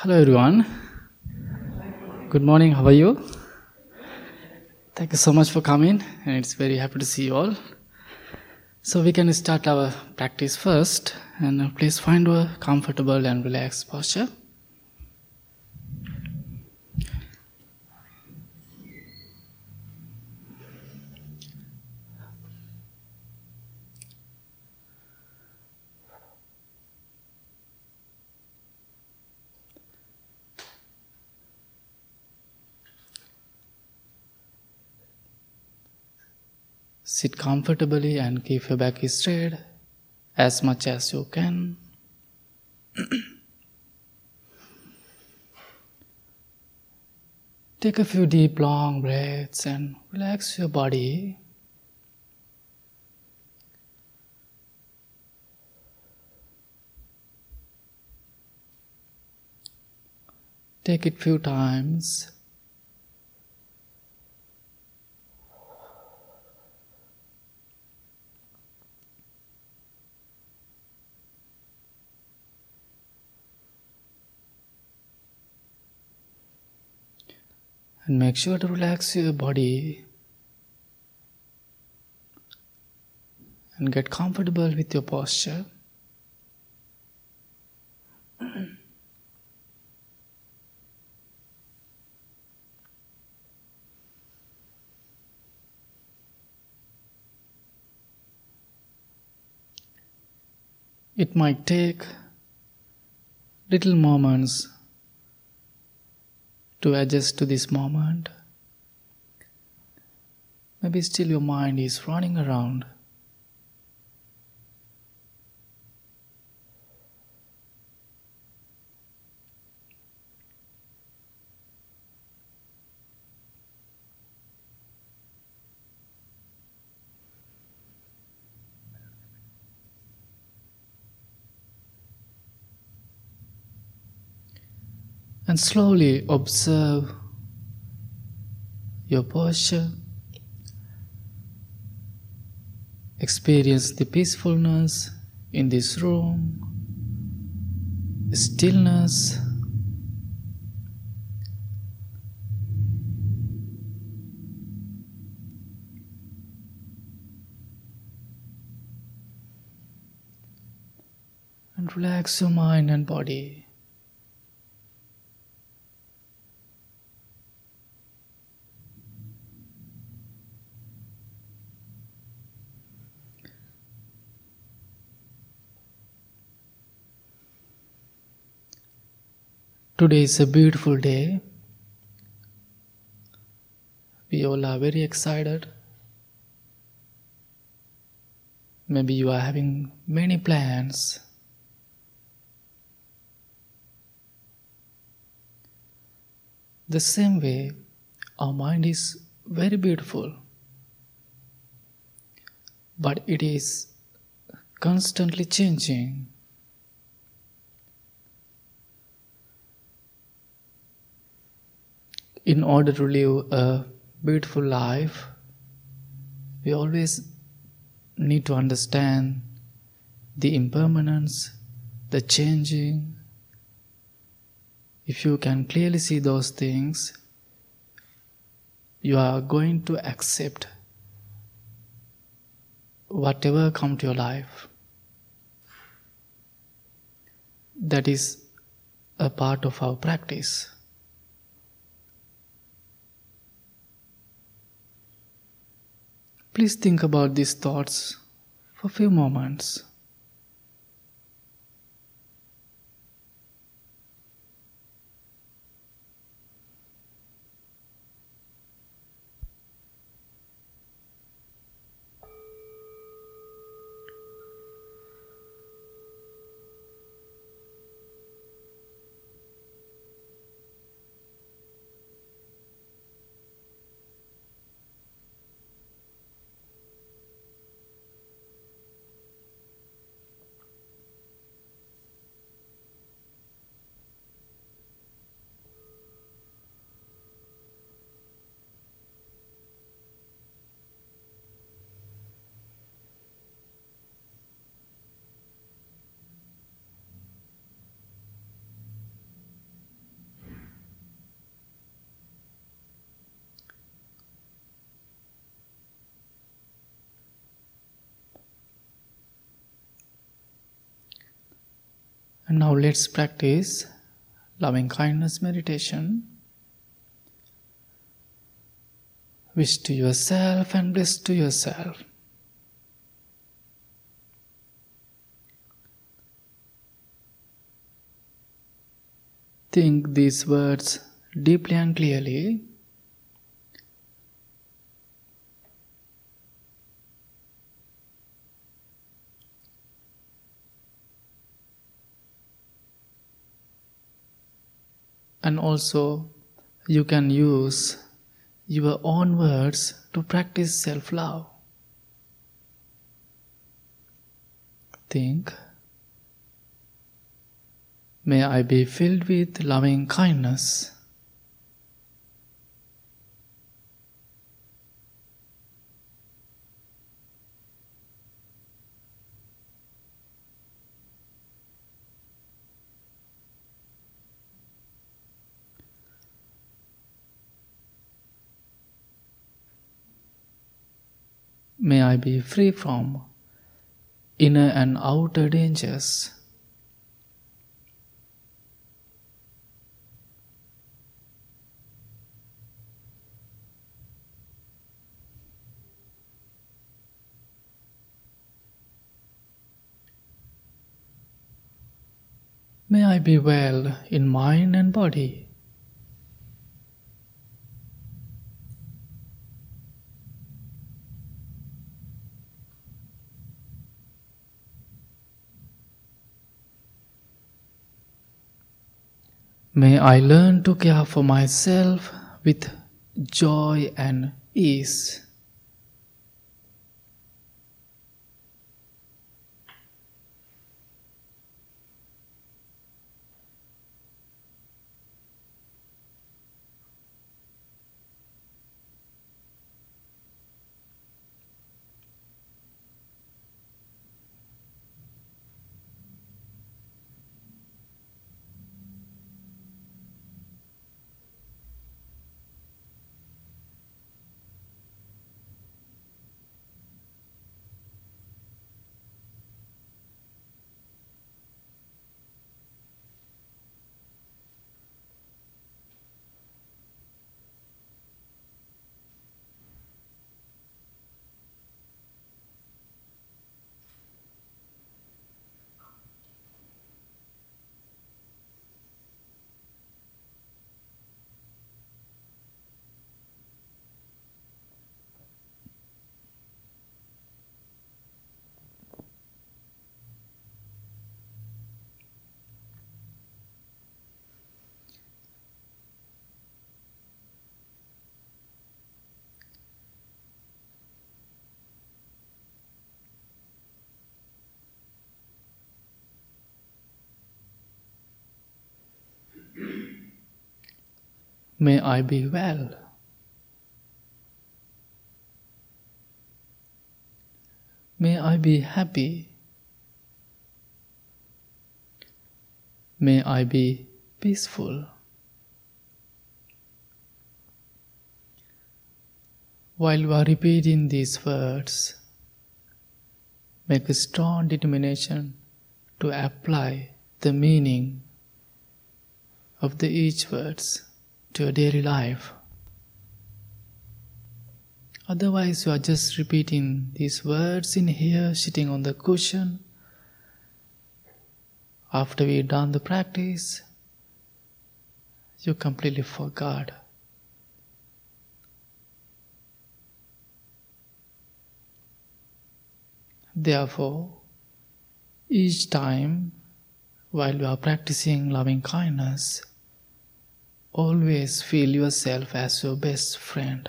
Hello, everyone. Good morning. How are you? Thank you so much for coming, and it's very happy to see you all. So we can start our practice first, and please find a comfortable and relaxed posture. Sit comfortably and keep your back straight as much as you can. Take a few deep, long breaths and relax your body. Take it few times. And make sure to relax your body and get comfortable with your posture. It might take little moments to adjust to this moment. Maybe still your mind is running around. And slowly observe your posture. Experience the peacefulness in this room, stillness. And relax your mind and body. Today is a beautiful day. We all are very excited. Maybe you are having many plans. The same way, our mind is very beautiful, but it is constantly changing. In order to live a beautiful life, we always need to understand the impermanence, the changing. If you can clearly see those things, you are going to accept whatever come to your life. That is a part of our practice. Please think about these thoughts for a few moments. Now let's practice loving kindness meditation. Wish to yourself and bless to yourself. Think these words deeply and clearly. And also, you can use your own words to practice self love. Think, may I be filled with loving kindness. May I be free from inner and outer dangers. May I be well in mind and body. May I learn to care for myself with joy and ease. May I be well. May I be happy. May I be peaceful. While you are repeating these words, make a strong determination to apply the meaning of the each words to your daily life. Otherwise, you are just repeating these words in here, sitting on the cushion. After we done the practice, you completely forgot. Therefore, each time while you are practicing loving kindness, Always feel yourself as your best friend.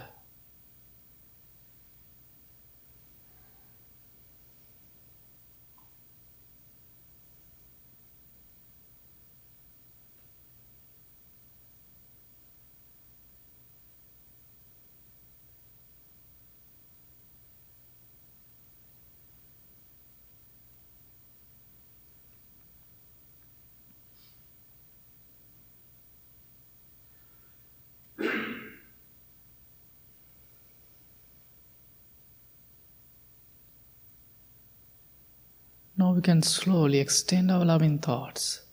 Now we can slowly extend our loving thoughts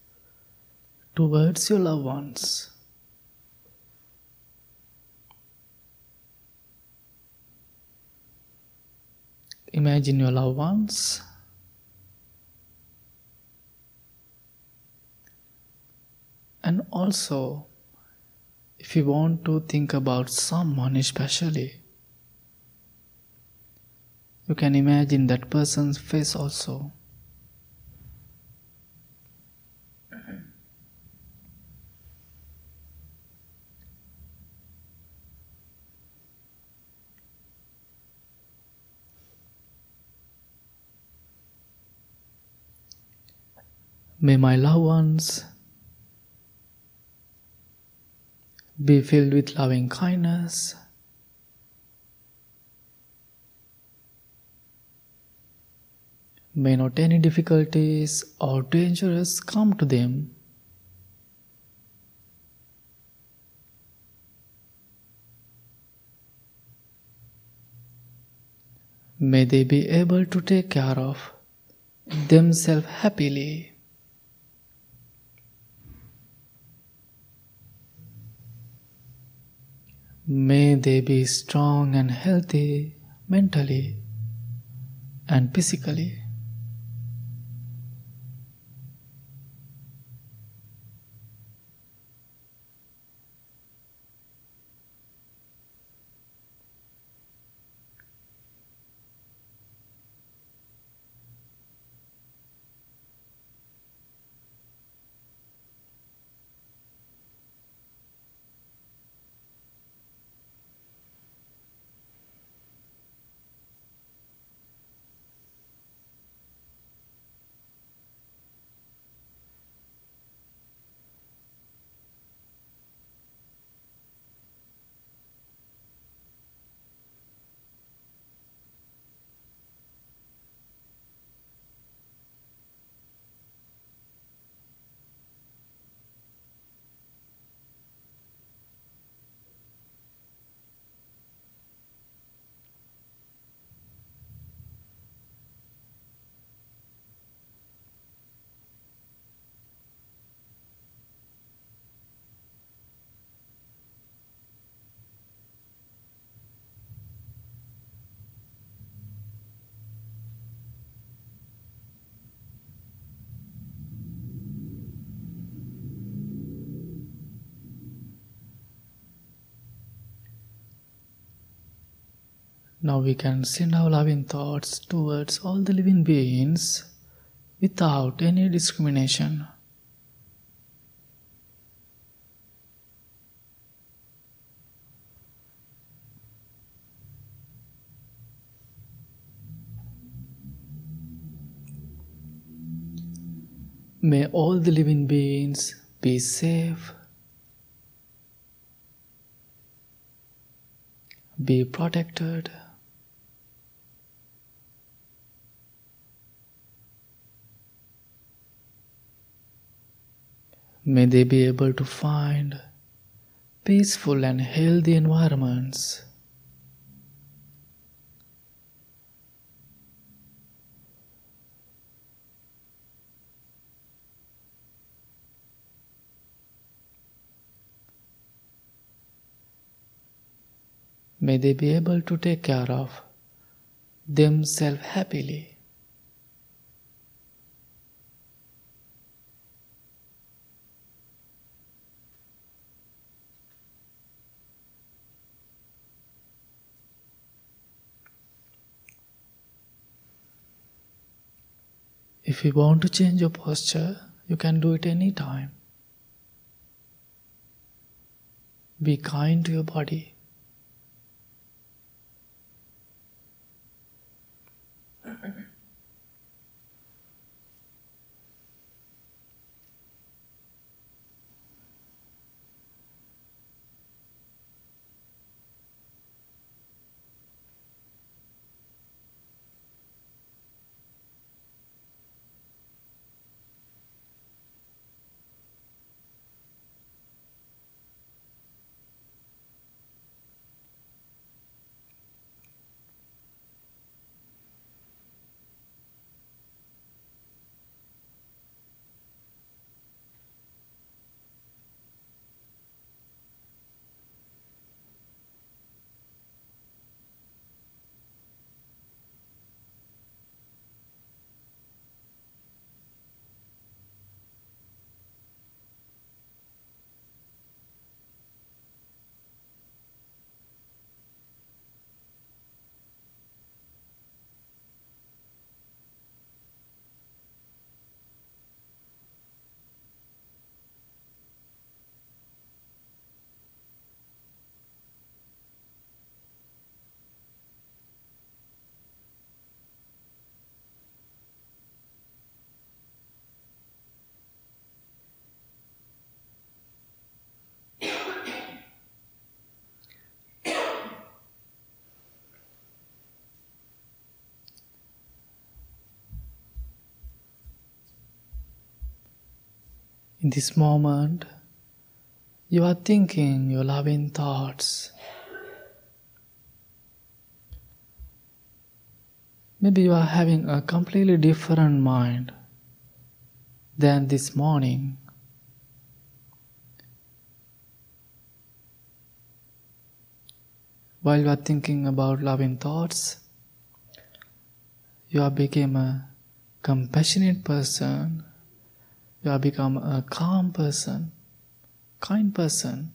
towards your loved ones. Imagine your loved ones. And also, if you want to think about someone especially, you can imagine that person's face also. May my loved ones be filled with loving kindness. May not any difficulties or dangers come to them. May they be able to take care of themselves happily. May they be strong and healthy mentally and physically. Now we can send our loving thoughts towards all the living beings without any discrimination. May all the living beings be safe, be protected. May they be able to find peaceful and healthy environments. May they be able to take care of themselves happily. If you want to change your posture, you can do it any time. Be kind to your body. In this moment, you are thinking your loving thoughts. Maybe you are having a completely different mind than this morning. While you are thinking about loving thoughts, you have become a compassionate person. You have become a calm person, kind person.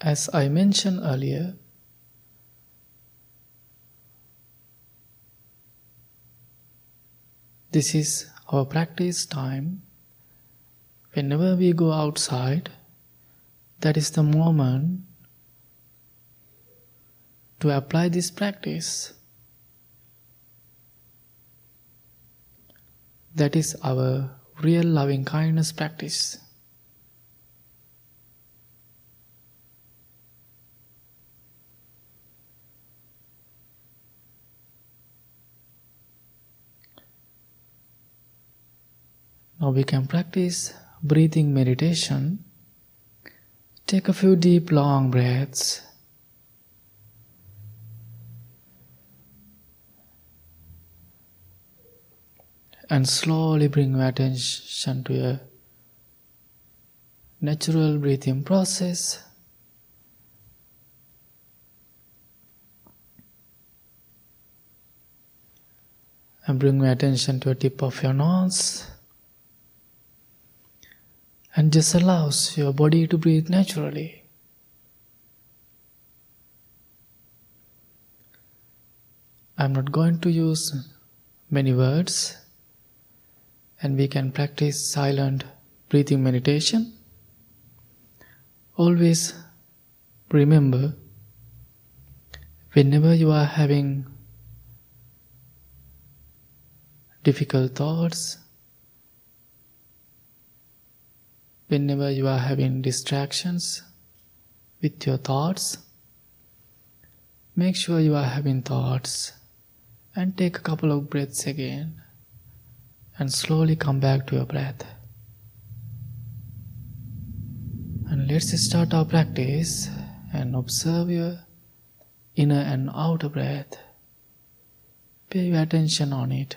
As I mentioned earlier, this is our practice time. Whenever we go outside, that is the moment to apply this practice. That is our real loving kindness practice. Now we can practice breathing meditation Take a few deep, long breaths. And slowly bring attention to your natural breathing process. And bring your attention to the tip of your nose and just allows your body to breathe naturally. I'm not going to use many words, and we can practice silent breathing meditation. Always remember whenever you are having difficult thoughts, whenever you are having distractions with your thoughts, make sure you are having thoughts and take a couple of breaths again and slowly come back to your breath. And let's start our practice and observe your inner and outer breath. Pay your attention on it.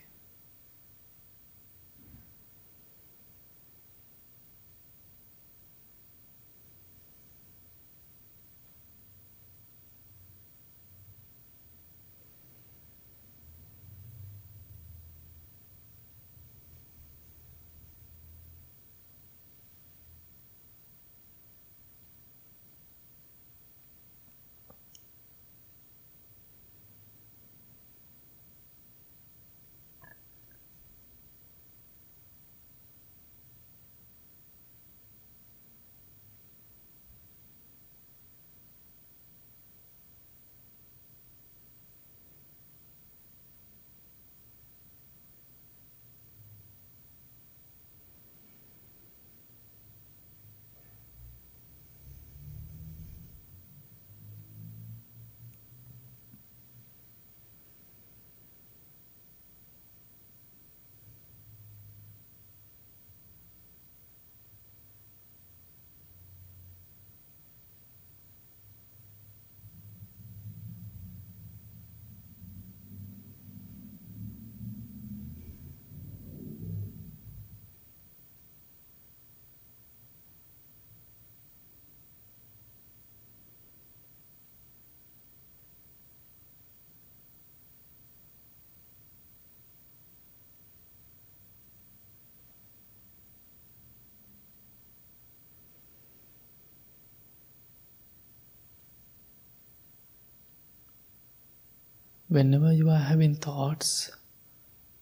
Whenever you are having thoughts,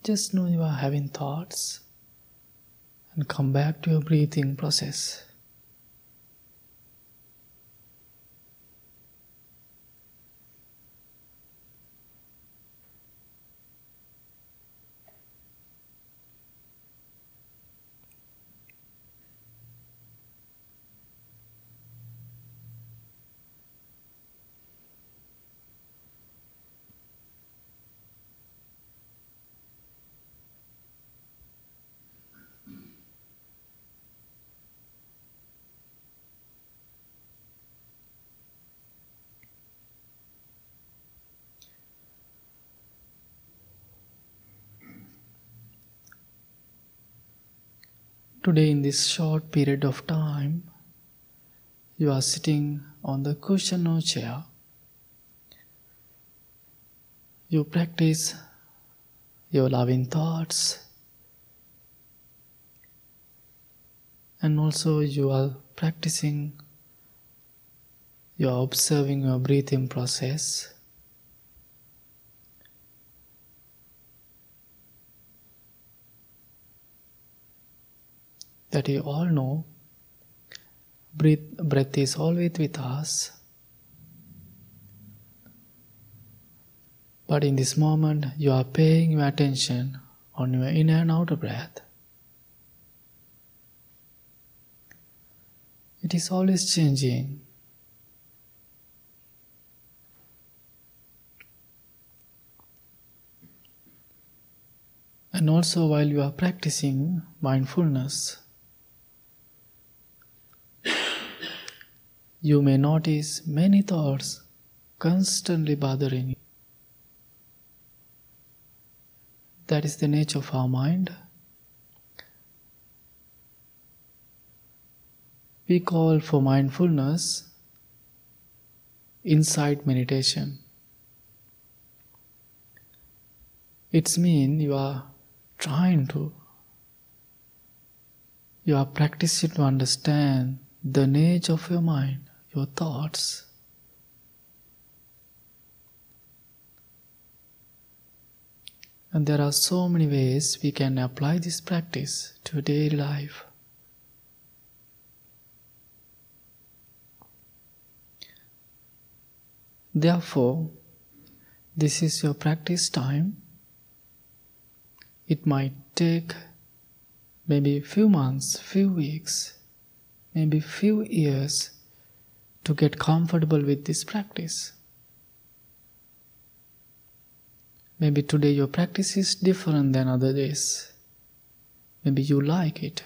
just know you are having thoughts and come back to your breathing process. Today, in this short period of time, you are sitting on the cushion or chair. You practice your loving thoughts, and also you are practicing, you are observing your breathing process. That you all know breath, breath is always with us. But in this moment, you are paying your attention on your inner and outer breath. It is always changing. And also, while you are practicing mindfulness, you may notice many thoughts constantly bothering you. That is the nature of our mind. We call for mindfulness insight meditation. It's mean you are trying to you are practicing to understand the nature of your mind your thoughts. And there are so many ways we can apply this practice to daily life. Therefore, this is your practice time. It might take maybe a few months, few weeks, maybe few years to get comfortable with this practice. Maybe today your practice is different than other days. Maybe you like it.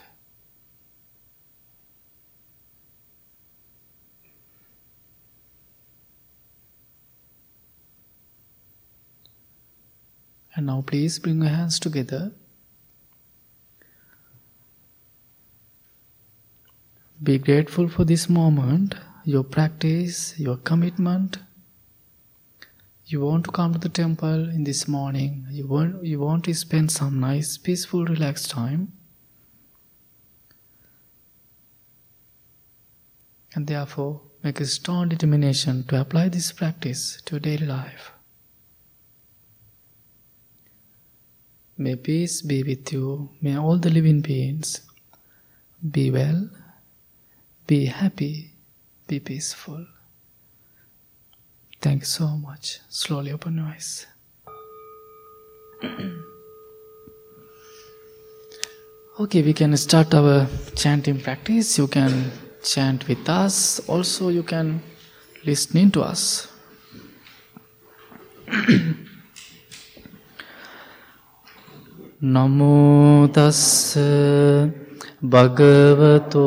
And now please bring your hands together. Be grateful for this moment your practice, your commitment. You want to come to the temple in this morning. You want, you want to spend some nice, peaceful, relaxed time. And therefore, make a strong determination to apply this practice to daily life. May peace be with you. May all the living beings be well, be happy, be peaceful. Thank you so much. Slowly open your eyes. okay, we can start our chanting practice. You can chant with us. Also, you can listen to us. නමෝ තස්ස භගවතෝ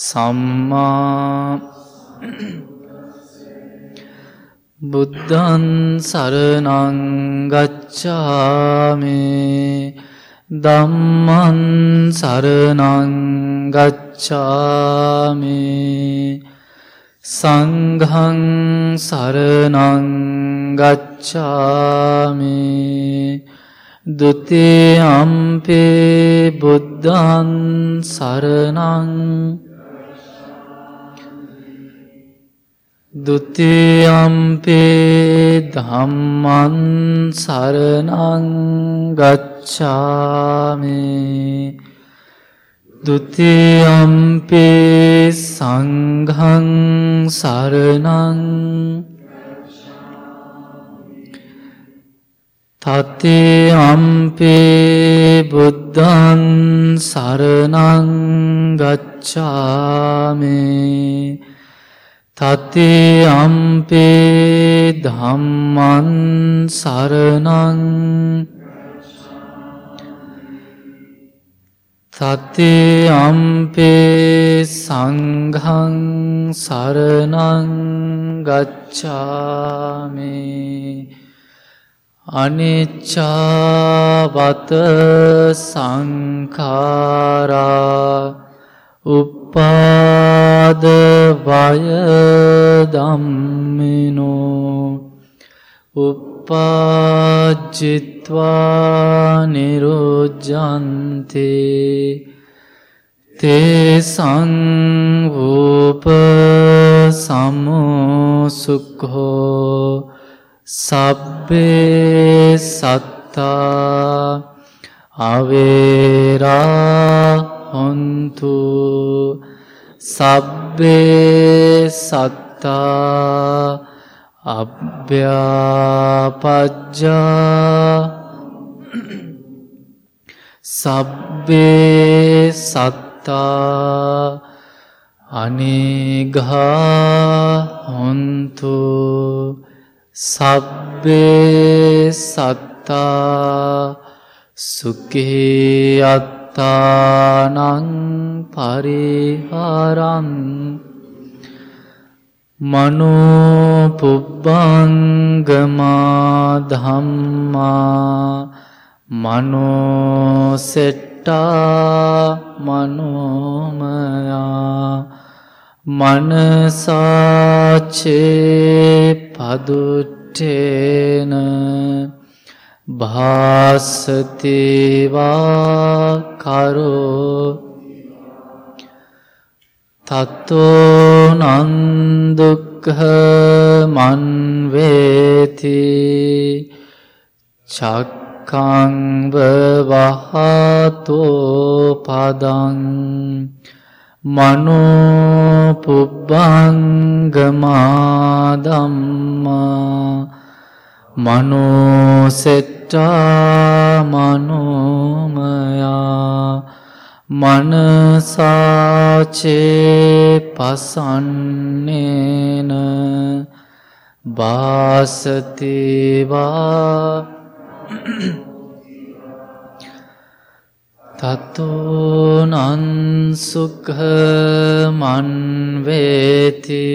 සම්මා බුද්ධන් සරනංගච්ඡාමේ දම්මන් සරනංගච්ඡාමේ සංහන් සරනංගච්ඡාමේ දුතියම්පේ බුද්ධන් සරනං දුතියම්පේ ධම්මන් සරණං ගච්ඡාමි දුතියම්පේ සංඝං සරණං තතේ අම්පේ බුද්ධන් සරණං ගච්ඡාමේ තතේ අම්පේ ධම්මං සරණං තතේ අම්පේ සංඝං සරණං ගච්ඡාමි අනිච්චාවත සංඛාරා උපාද වය ධම්මිනෝ උපාජිත්වා නිරුජ්ජන්ති තේ සංවූප සමුසුක්හෝ සබ්බේ සත්තා අවේරා හොන්තු සබ්බේ සත්තා අභ්‍යාපජ්ජා සබ්බේ සත්තා අනිගා හොන්තු සබ්බේ සත්තා සුකේ අත්තානං පරිහරන් මනෝපුබ්බංගමා ධම්මා මනෝසෙට්ටා මනෝමයා මනසාචේ පදුට්ටේන භාසතේවා කරෝ තත්තෝනන්දුක්හ මන්වේති චක්කංවවහතෝ පදන් මනෝපුබ්බංගමා දම්මා මනෝසෙත් විචිත්‍රා මනෝමයා මනසාචේ පසන්නේන බාසතිවා තතුනන්සුක මන්වේති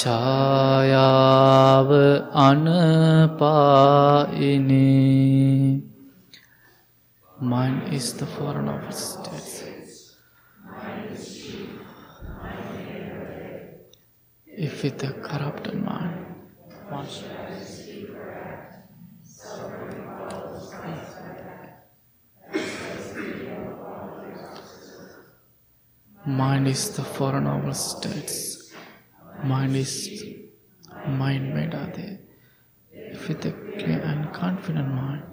ඡායාව අනපායිනී Mind is the foreign of states. If with a corrupted mind, once Mind is the foreign noble states. Mind is mind made are there. If with a clear and confident mind,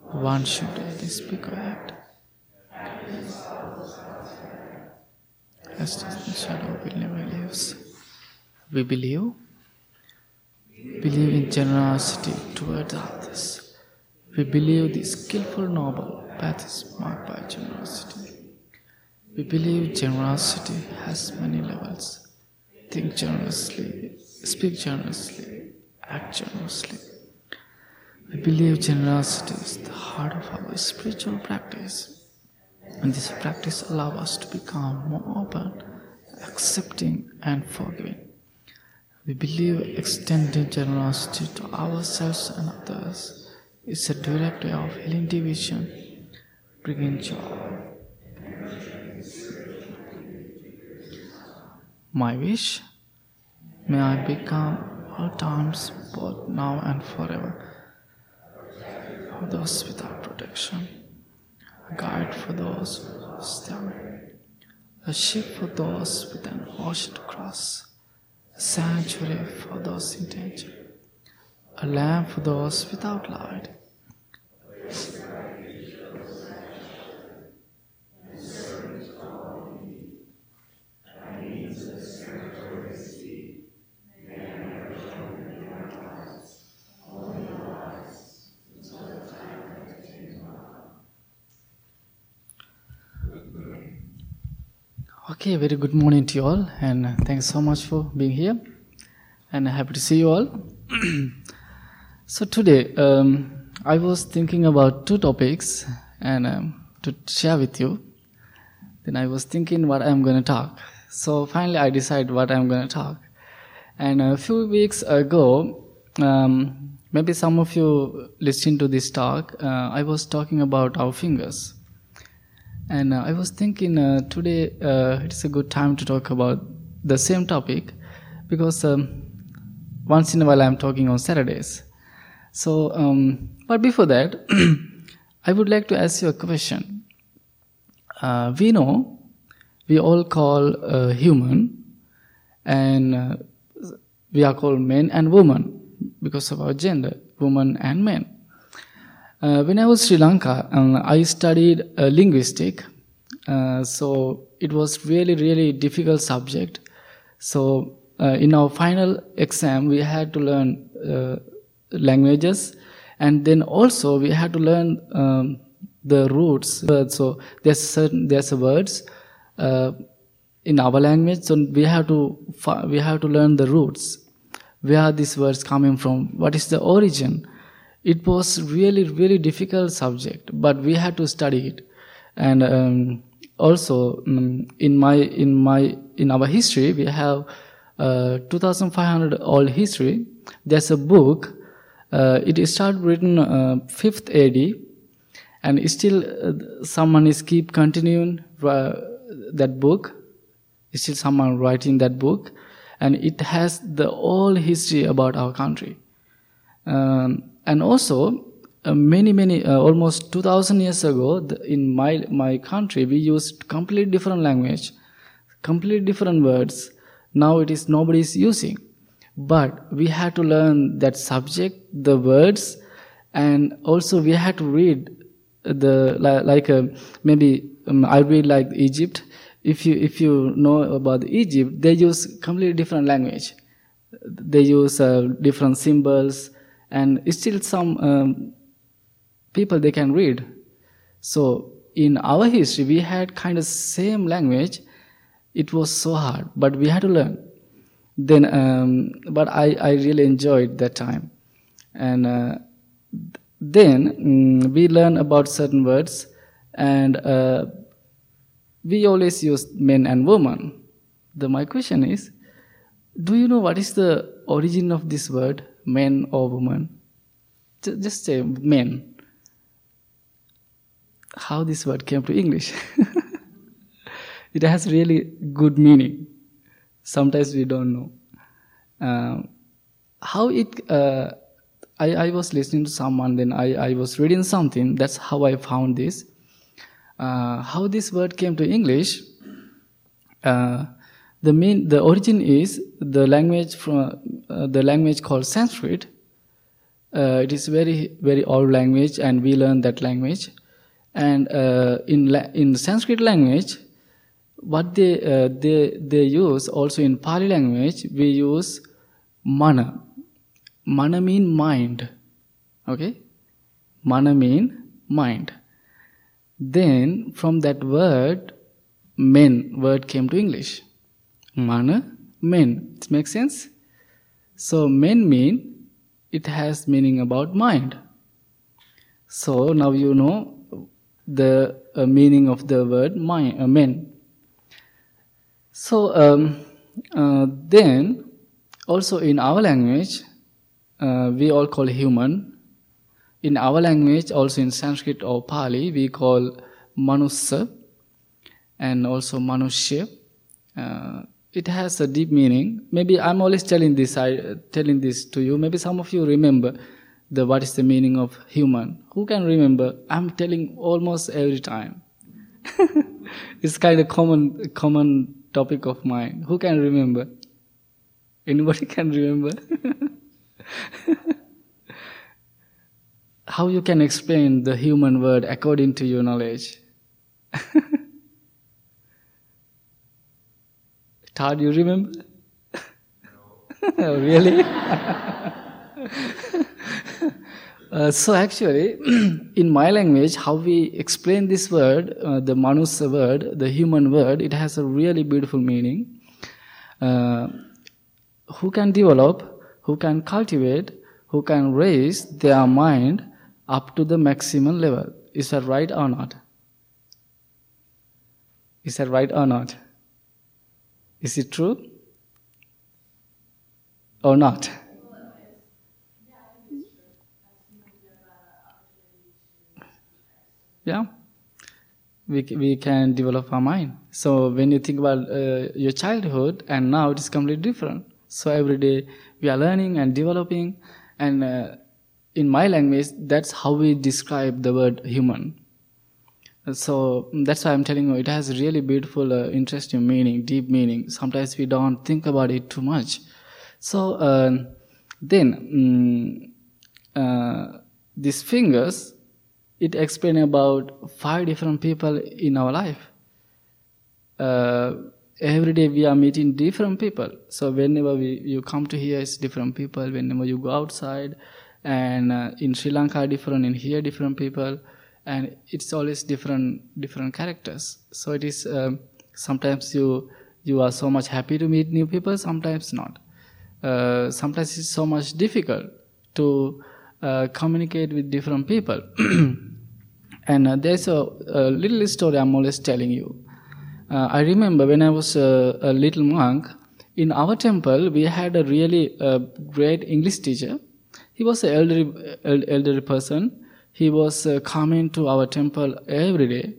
one should really speak of it. As the shadow will never leaves. We believe, believe in generosity towards others. We believe the skillful noble path is marked by generosity. We believe generosity has many levels. Think generously, speak generously, act generously. We believe generosity is the heart of our spiritual practice. And this practice allows us to become more open, accepting, and forgiving. We believe extending generosity to ourselves and others is a direct way of healing division, bringing joy. My wish, may I become all times, both now and forever for those without protection, a guide for those who still, a ship for those with an ocean to cross, a sanctuary for those in danger, a lamp for those without light. Okay, very good morning to you all, and thanks so much for being here, and happy to see you all. so today, um, I was thinking about two topics, and um, to share with you. Then I was thinking what I'm going to talk. So finally, I decided what I'm going to talk. And a few weeks ago, um, maybe some of you listening to this talk. Uh, I was talking about our fingers. And uh, I was thinking uh, today uh, it's a good time to talk about the same topic because um, once in a while I'm talking on Saturdays. So, um, but before that, I would like to ask you a question. Uh, we know we all call uh, human, and we are called men and women because of our gender, woman and men. Uh, when I was Sri Lanka, um, I studied uh, linguistic, uh, so it was really really difficult subject. So uh, in our final exam, we had to learn uh, languages, and then also we had to learn um, the roots. So there's certain there's words uh, in our language, so we have to we have to learn the roots. Where are these words coming from? What is the origin? It was really really difficult subject but we had to study it. And um, also um, in my in my in our history we have uh, 2500 old history. There's a book uh, it started written uh, 5th AD and still uh, someone is keep continuing uh, that book. Still someone writing that book. And it has the whole history about our country. Um, and also uh, many many uh, almost 2000 years ago the, in my my country we used completely different language completely different words. Now it is nobody is using. But we had to learn that subject the words and also we had to read the like uh, maybe um, i read like egypt. If you if you know about egypt they use completely different language. They use uh, different symbols and still some um, people they can read. So in our history, we had kind of same language. It was so hard, but we had to learn. Then, um, but I, I really enjoyed that time, and uh, then um, we learn about certain words, and uh, we always use men and women. The my question is, do you know what is the origin of this word, men or woman? Just say men how this word came to English. it has really good meaning. Sometimes we don't know. Um, how it, uh, I, I was listening to someone, then I, I was reading something, that's how I found this. Uh, how this word came to English, uh, the main, the origin is the language from, uh, the language called Sanskrit. Uh, it is very, very old language and we learn that language and uh, in la- in Sanskrit language, what they uh, they they use also in Pali language we use mana. Mana mean mind. Okay, mana mean mind. Then from that word, men word came to English. Mana men. It makes sense. So men mean it has meaning about mind. So now you know the uh, meaning of the word mind, uh, men. So um, uh, then, also in our language, uh, we all call human. In our language, also in Sanskrit or Pali, we call manusa and also manushya. Uh, it has a deep meaning. Maybe I'm always telling this, I telling this to you. Maybe some of you remember the what is the meaning of human. Who can remember? I'm telling almost every time. it's kind of common common topic of mine. Who can remember? Anybody can remember? How you can explain the human word according to your knowledge? Todd, you remember? No. really? Uh, so actually, in my language, how we explain this word, uh, the manus word, the human word, it has a really beautiful meaning. Uh, who can develop, who can cultivate, who can raise their mind up to the maximum level. Is that right or not? Is that right or not? Is it true? Or not? yeah we, we can develop our mind so when you think about uh, your childhood and now it is completely different so every day we are learning and developing and uh, in my language that's how we describe the word human so that's why i'm telling you it has really beautiful uh, interesting meaning deep meaning sometimes we don't think about it too much so uh, then um, these fingers it explains about five different people in our life. Uh, every day we are meeting different people. So whenever we, you come to here, it's different people. Whenever you go outside, and uh, in Sri Lanka, different. In here, different people, and it's always different different characters. So it is um, sometimes you you are so much happy to meet new people, sometimes not. Uh, sometimes it's so much difficult to uh, communicate with different people. and uh, there's a, a, little story I'm always telling you. Uh, I remember when I was a, a, little monk, in our temple, we had a really uh, great English teacher. He was an elderly, elderly person. He was uh, coming to our temple every day.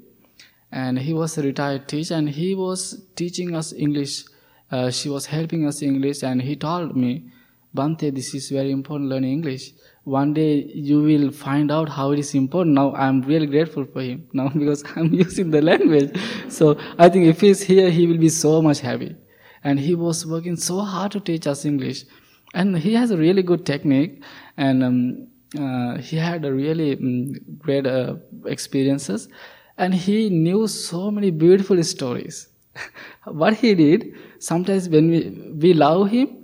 And he was a retired teacher and he was teaching us English. Uh, she was helping us English and he told me, Bante, this is very important learning English one day you will find out how it is important. Now I'm really grateful for him now because I'm using the language. So I think if he's here, he will be so much happy. And he was working so hard to teach us English. And he has a really good technique and um, uh, he had a really um, great uh, experiences and he knew so many beautiful stories. what he did, sometimes when we, we love him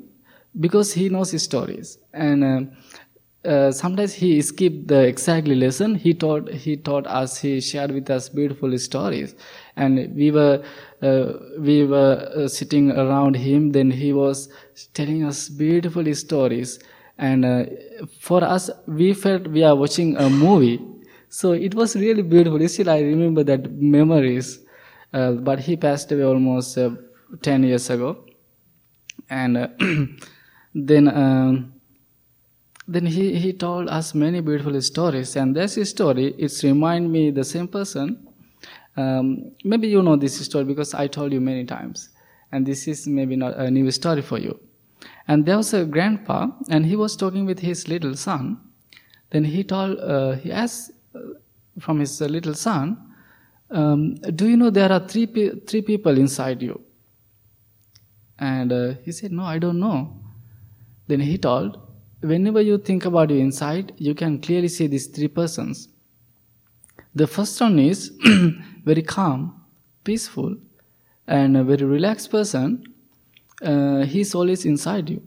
because he knows his stories. And uh, uh, sometimes he skipped the exactly lesson he taught he taught us he shared with us beautiful stories and we were uh, we were uh, sitting around him then he was telling us beautiful stories and uh, for us we felt we are watching a movie. So it was really beautiful. Still i remember that memories. Uh, but he passed away almost uh, 10 years ago. And then um, then he, he told us many beautiful stories. And this story it's remind me the same person. Um, maybe you know this story because i told you many times. And this is maybe not a new story for you and there was a grandpa and he was talking with his little son then he told uh, he asked uh, from his uh, little son um, do you know there are three, pe- three people inside you and uh, he said no i don't know then he told whenever you think about your inside, you can clearly see these three persons. The first one is very calm, peaceful, and a very relaxed person. Uh, he's always inside you.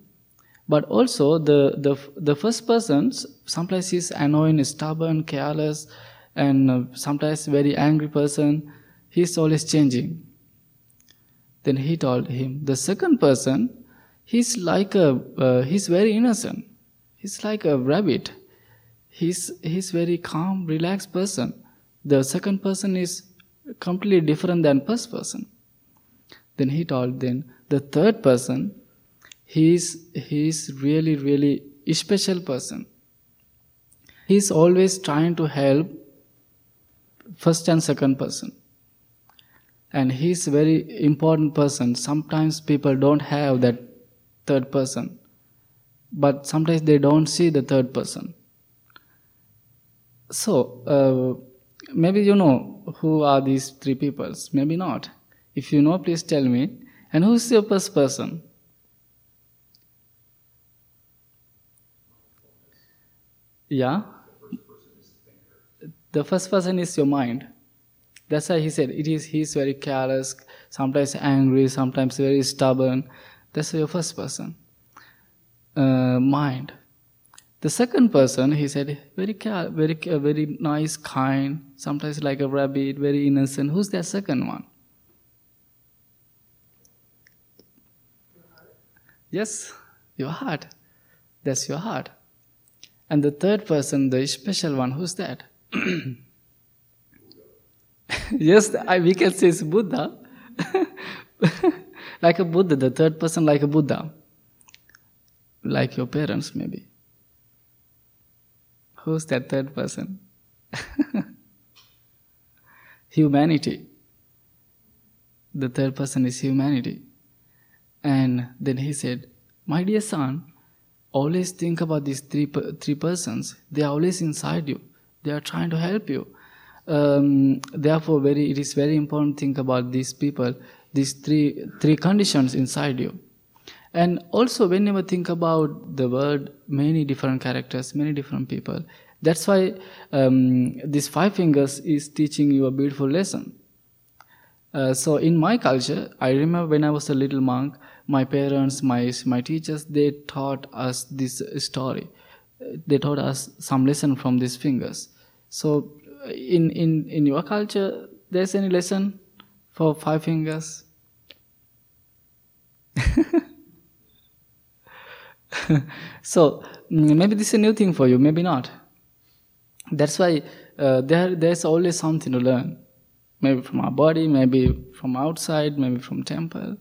But also the, the, the first person, sometimes he's annoying, stubborn, careless, and uh, sometimes very angry person. He's always changing. Then he told him, the second person, he's like a, uh, he's very innocent He's like a rabbit. He's, he's very calm, relaxed person. The second person is completely different than first person. Then he told then the third person, he's, he's really, really a special person. He's always trying to help first and second person. And he's a very important person. Sometimes people don't have that third person but sometimes they don't see the third person. So, uh, maybe you know who are these three peoples, maybe not. If you know, please tell me. And who's your first person? Yeah? The first person is your mind. That's why he said it is he's very careless, sometimes angry, sometimes very stubborn. That's your first person uh, mind. The second person, he said, very, very, very nice, kind, sometimes like a rabbit, very innocent. Who's that second one? Yes, your heart. That's your heart. And the third person, the special one, who's that? yes, I, we can say it's Buddha. like a Buddha, the third person, like a Buddha like your parents, maybe. Who's that third person? humanity. The third person is humanity. And then he said, My dear son, always think about these three, three persons. They are always inside you. They are trying to help you. Um, therefore, very, it is very important to think about these people, these three, three conditions inside you. And also, whenever think about the word, many different characters, many different people. That's why um, this five fingers is teaching you a beautiful lesson. Uh, so in my culture, I remember when I was a little monk, my parents, my my teachers, they taught us this story. They taught us some lesson from these fingers. So in in in your culture, there's any lesson for five fingers? so mm, maybe this is a new thing for you, maybe not. That's why uh, there there's always something to learn. Maybe from our body, maybe from outside, maybe from temple,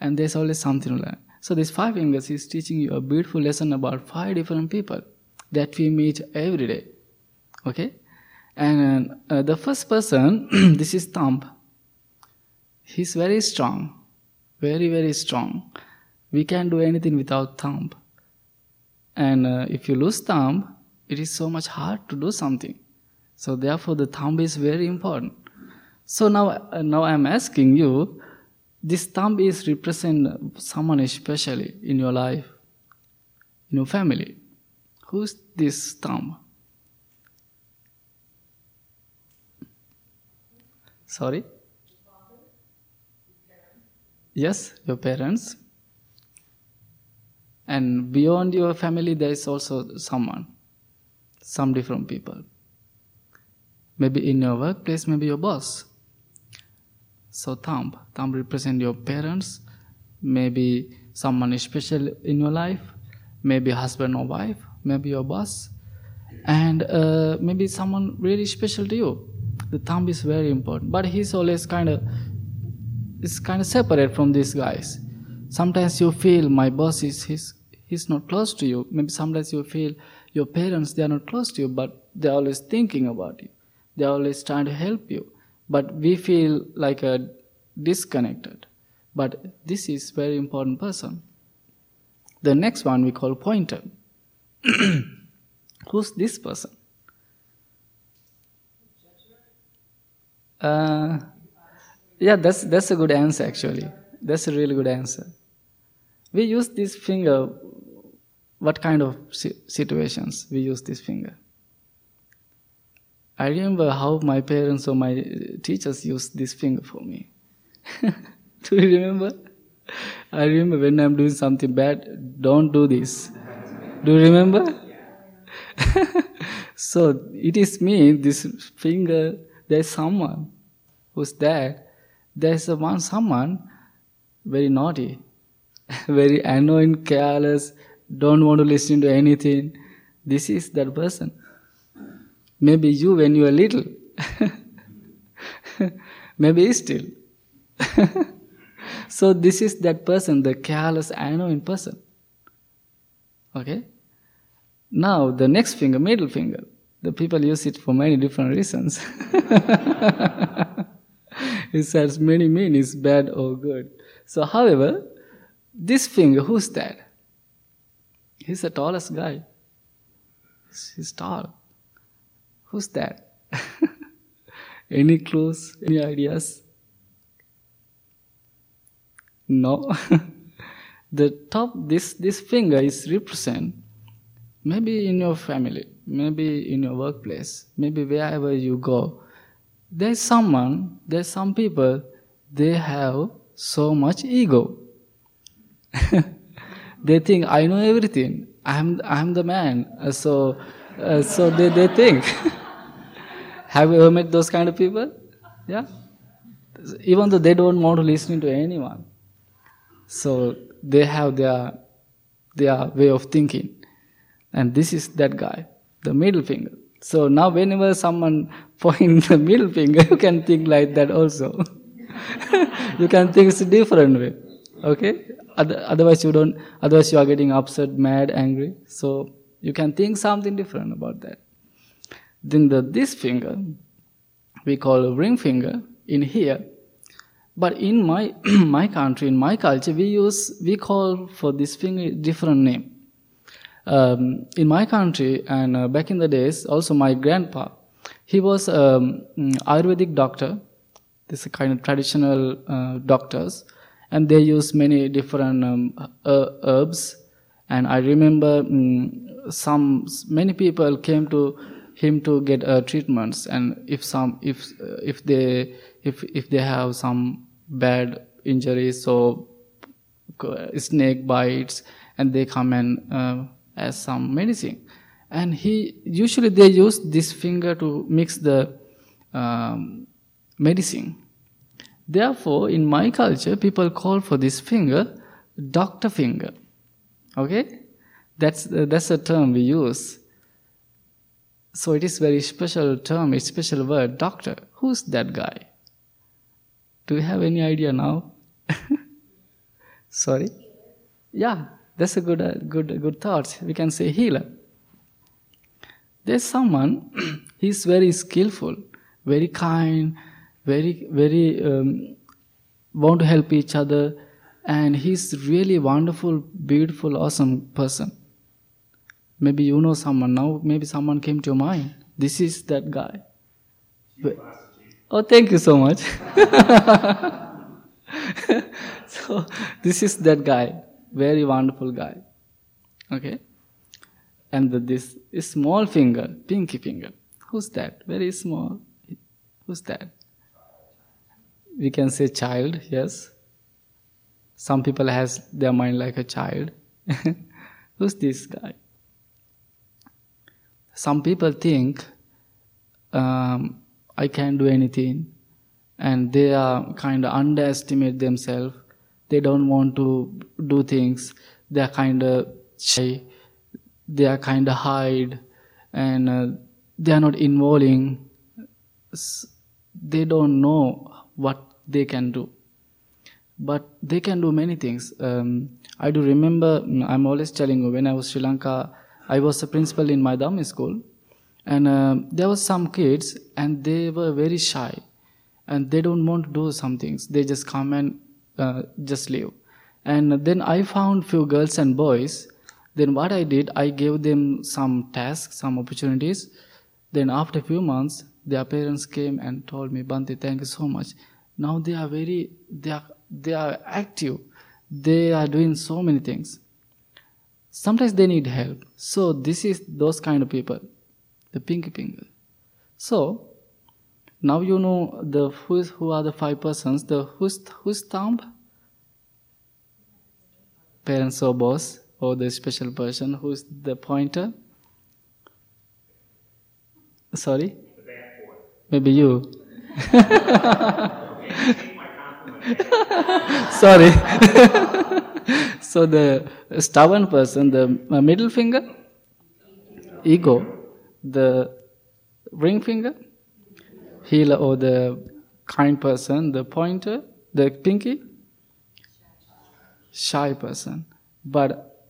and there's always something to learn. So this five fingers is teaching you a beautiful lesson about five different people that we meet every day. Okay, and uh, the first person, this is thumb. He's very strong, very very strong. We can't do anything without thumb. And uh, if you lose thumb, it is so much hard to do something. So therefore, the thumb is very important. So now, uh, now I'm asking you, this thumb is represent someone especially in your life, in your family. Who's this thumb? Sorry? Yes, your parents. And beyond your family, there is also someone. some different people. Maybe in your workplace, maybe your boss. So thumb, thumb represent your parents, maybe someone special in your life, maybe husband or wife, maybe your boss, and uh, maybe someone really special to you. The thumb is very important, but he's always kind of is kind of separate from these guys. Sometimes you feel my boss is he's he's not close to you. Maybe sometimes you feel your parents they are not close to you, but they're always thinking about you. They're always trying to help you but we feel like a disconnected. But this is very important person. The next one we call pointer. Who's this person? Uh, yeah that's that's a good answer actually. That's a really good answer. We use this finger what kind of situations we use this finger I remember how my parents or my teachers used this finger for me. do you remember? I remember when I'm doing something bad, don't do this. Do you remember? so it is me, this finger, there's someone who's there. There's a one someone very naughty, very annoying, careless, don't want to listen to anything. This is that person. Maybe you when you are little. Maybe still. so this is that person, the careless, I know in person. Okay? Now the next finger, middle finger. The people use it for many different reasons. it has many meanings, bad or good. So, however, this finger, who's that? He's the tallest guy. He's tall. Who's that? Any clues? Any ideas? No. the top, this, this finger is represent maybe in your family, maybe in your workplace, maybe wherever you go. There's someone, there's some people, they have so much ego. they think I know everything. I'm I'm the man. Uh, so uh, so they, they think. Have you ever met those kind of people? Yeah? Even though they don't want to listen to anyone. So they have their, their way of thinking. And this is that guy, the middle finger. So now whenever someone points the middle finger, you can think like that also. you can think it's a different way. Okay? Otherwise you don't, otherwise you are getting upset, mad, angry. So you can think something different about that. Then the this finger we call ring finger in here. But in my my country, in my culture, we use we call for this finger different name. Um, in my country and uh, back in the days, also my grandpa, he was um, Ayurvedic doctor. This is kind of traditional uh, doctors, and they use many different um, uh, herbs. And I remember um, some many people came to him to get uh, treatments and if some if uh, if they if if they have some bad injuries so snake bites and they come and uh, as some medicine. And he usually they use this finger to mix the um, medicine. Therefore in my culture people call for this finger doctor finger. Okay that's, uh, that's a term we use. So it is very special term, a special word, doctor. Who's that guy? Do you have any idea now? Sorry? Yeah, that's a good, uh, good, good thought. We can say healer. There's someone, he's very skillful, very kind, very, very um, want to help each other, and he's really wonderful, beautiful, awesome person. Maybe you know someone now, maybe someone came to your mind. This is that guy. Oh, thank you so much. so, this is that guy. Very wonderful guy. Okay? And the, this small finger, pinky finger. Who's that? Very small. Who's that? We can say child, yes. Some people has their mind like a child. Who's this guy? Some people think um, I can't do anything, and they are kind of underestimate themselves. They don't want to do things. They are kind of shy. They are kind of hide, and uh, they are not involving. They don't know what they can do, but they can do many things. Um, I do remember. I'm always telling you when I was Sri Lanka. I was a principal in my Dhamma school, and uh, there was some kids, and they were very shy, and they don't want to do some things. They just come and uh, just leave. And then I found few girls and boys. Then what I did, I gave them some tasks, some opportunities. Then after a few months, their parents came and told me, Bhante, thank you so much. Now they are very, they are, they are active. They are doing so many things sometimes they need help. So this is those kind of people. The pinky finger. So now you know the who, is, who are the five persons. The who's who's thumb? Parents or boss or the special person. Who's the pointer? Sorry? Maybe you. Sorry so the stubborn person, the middle finger, ego, the ring finger, healer or the kind person, the pointer, the pinky, shy person. But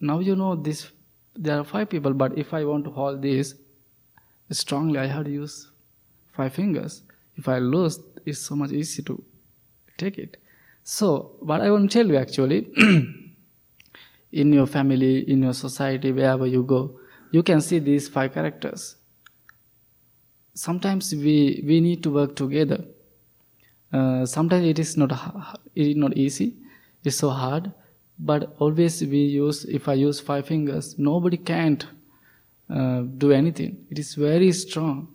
now you know this. There are five people, but if I want to hold this strongly, I have to use five fingers. If I lose, it's so much easy to take it. So, what I want to tell you actually, in your family, in your society, wherever you go, you can see these five characters. Sometimes we, we need to work together. Uh, sometimes it is not it is not easy. It's so hard. But always we use if I use five fingers, nobody can't uh, do anything. It is very strong.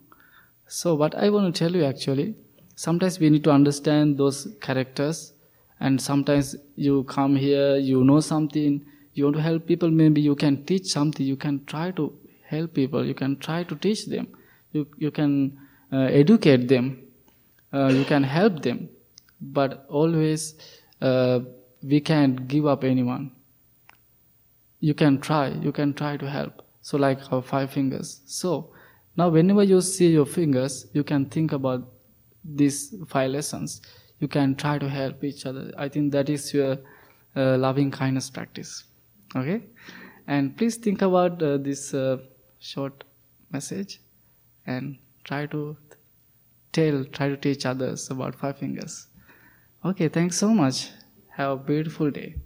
So what I want to tell you actually, sometimes we need to understand those characters and sometimes you come here you know something you want to help people maybe you can teach something you can try to help people you can try to teach them you, you can uh, educate them uh, you can help them. But always uh, we can't give up anyone. You can try you can try to help. So like our five fingers. So now whenever you see your fingers you can think about these five lessons you can try to help each other. I think that is your uh, loving kindness practice. Okay? And please think about uh, this uh, short message and try to tell, try to teach others about five fingers. Okay, thanks so much. Have a beautiful day.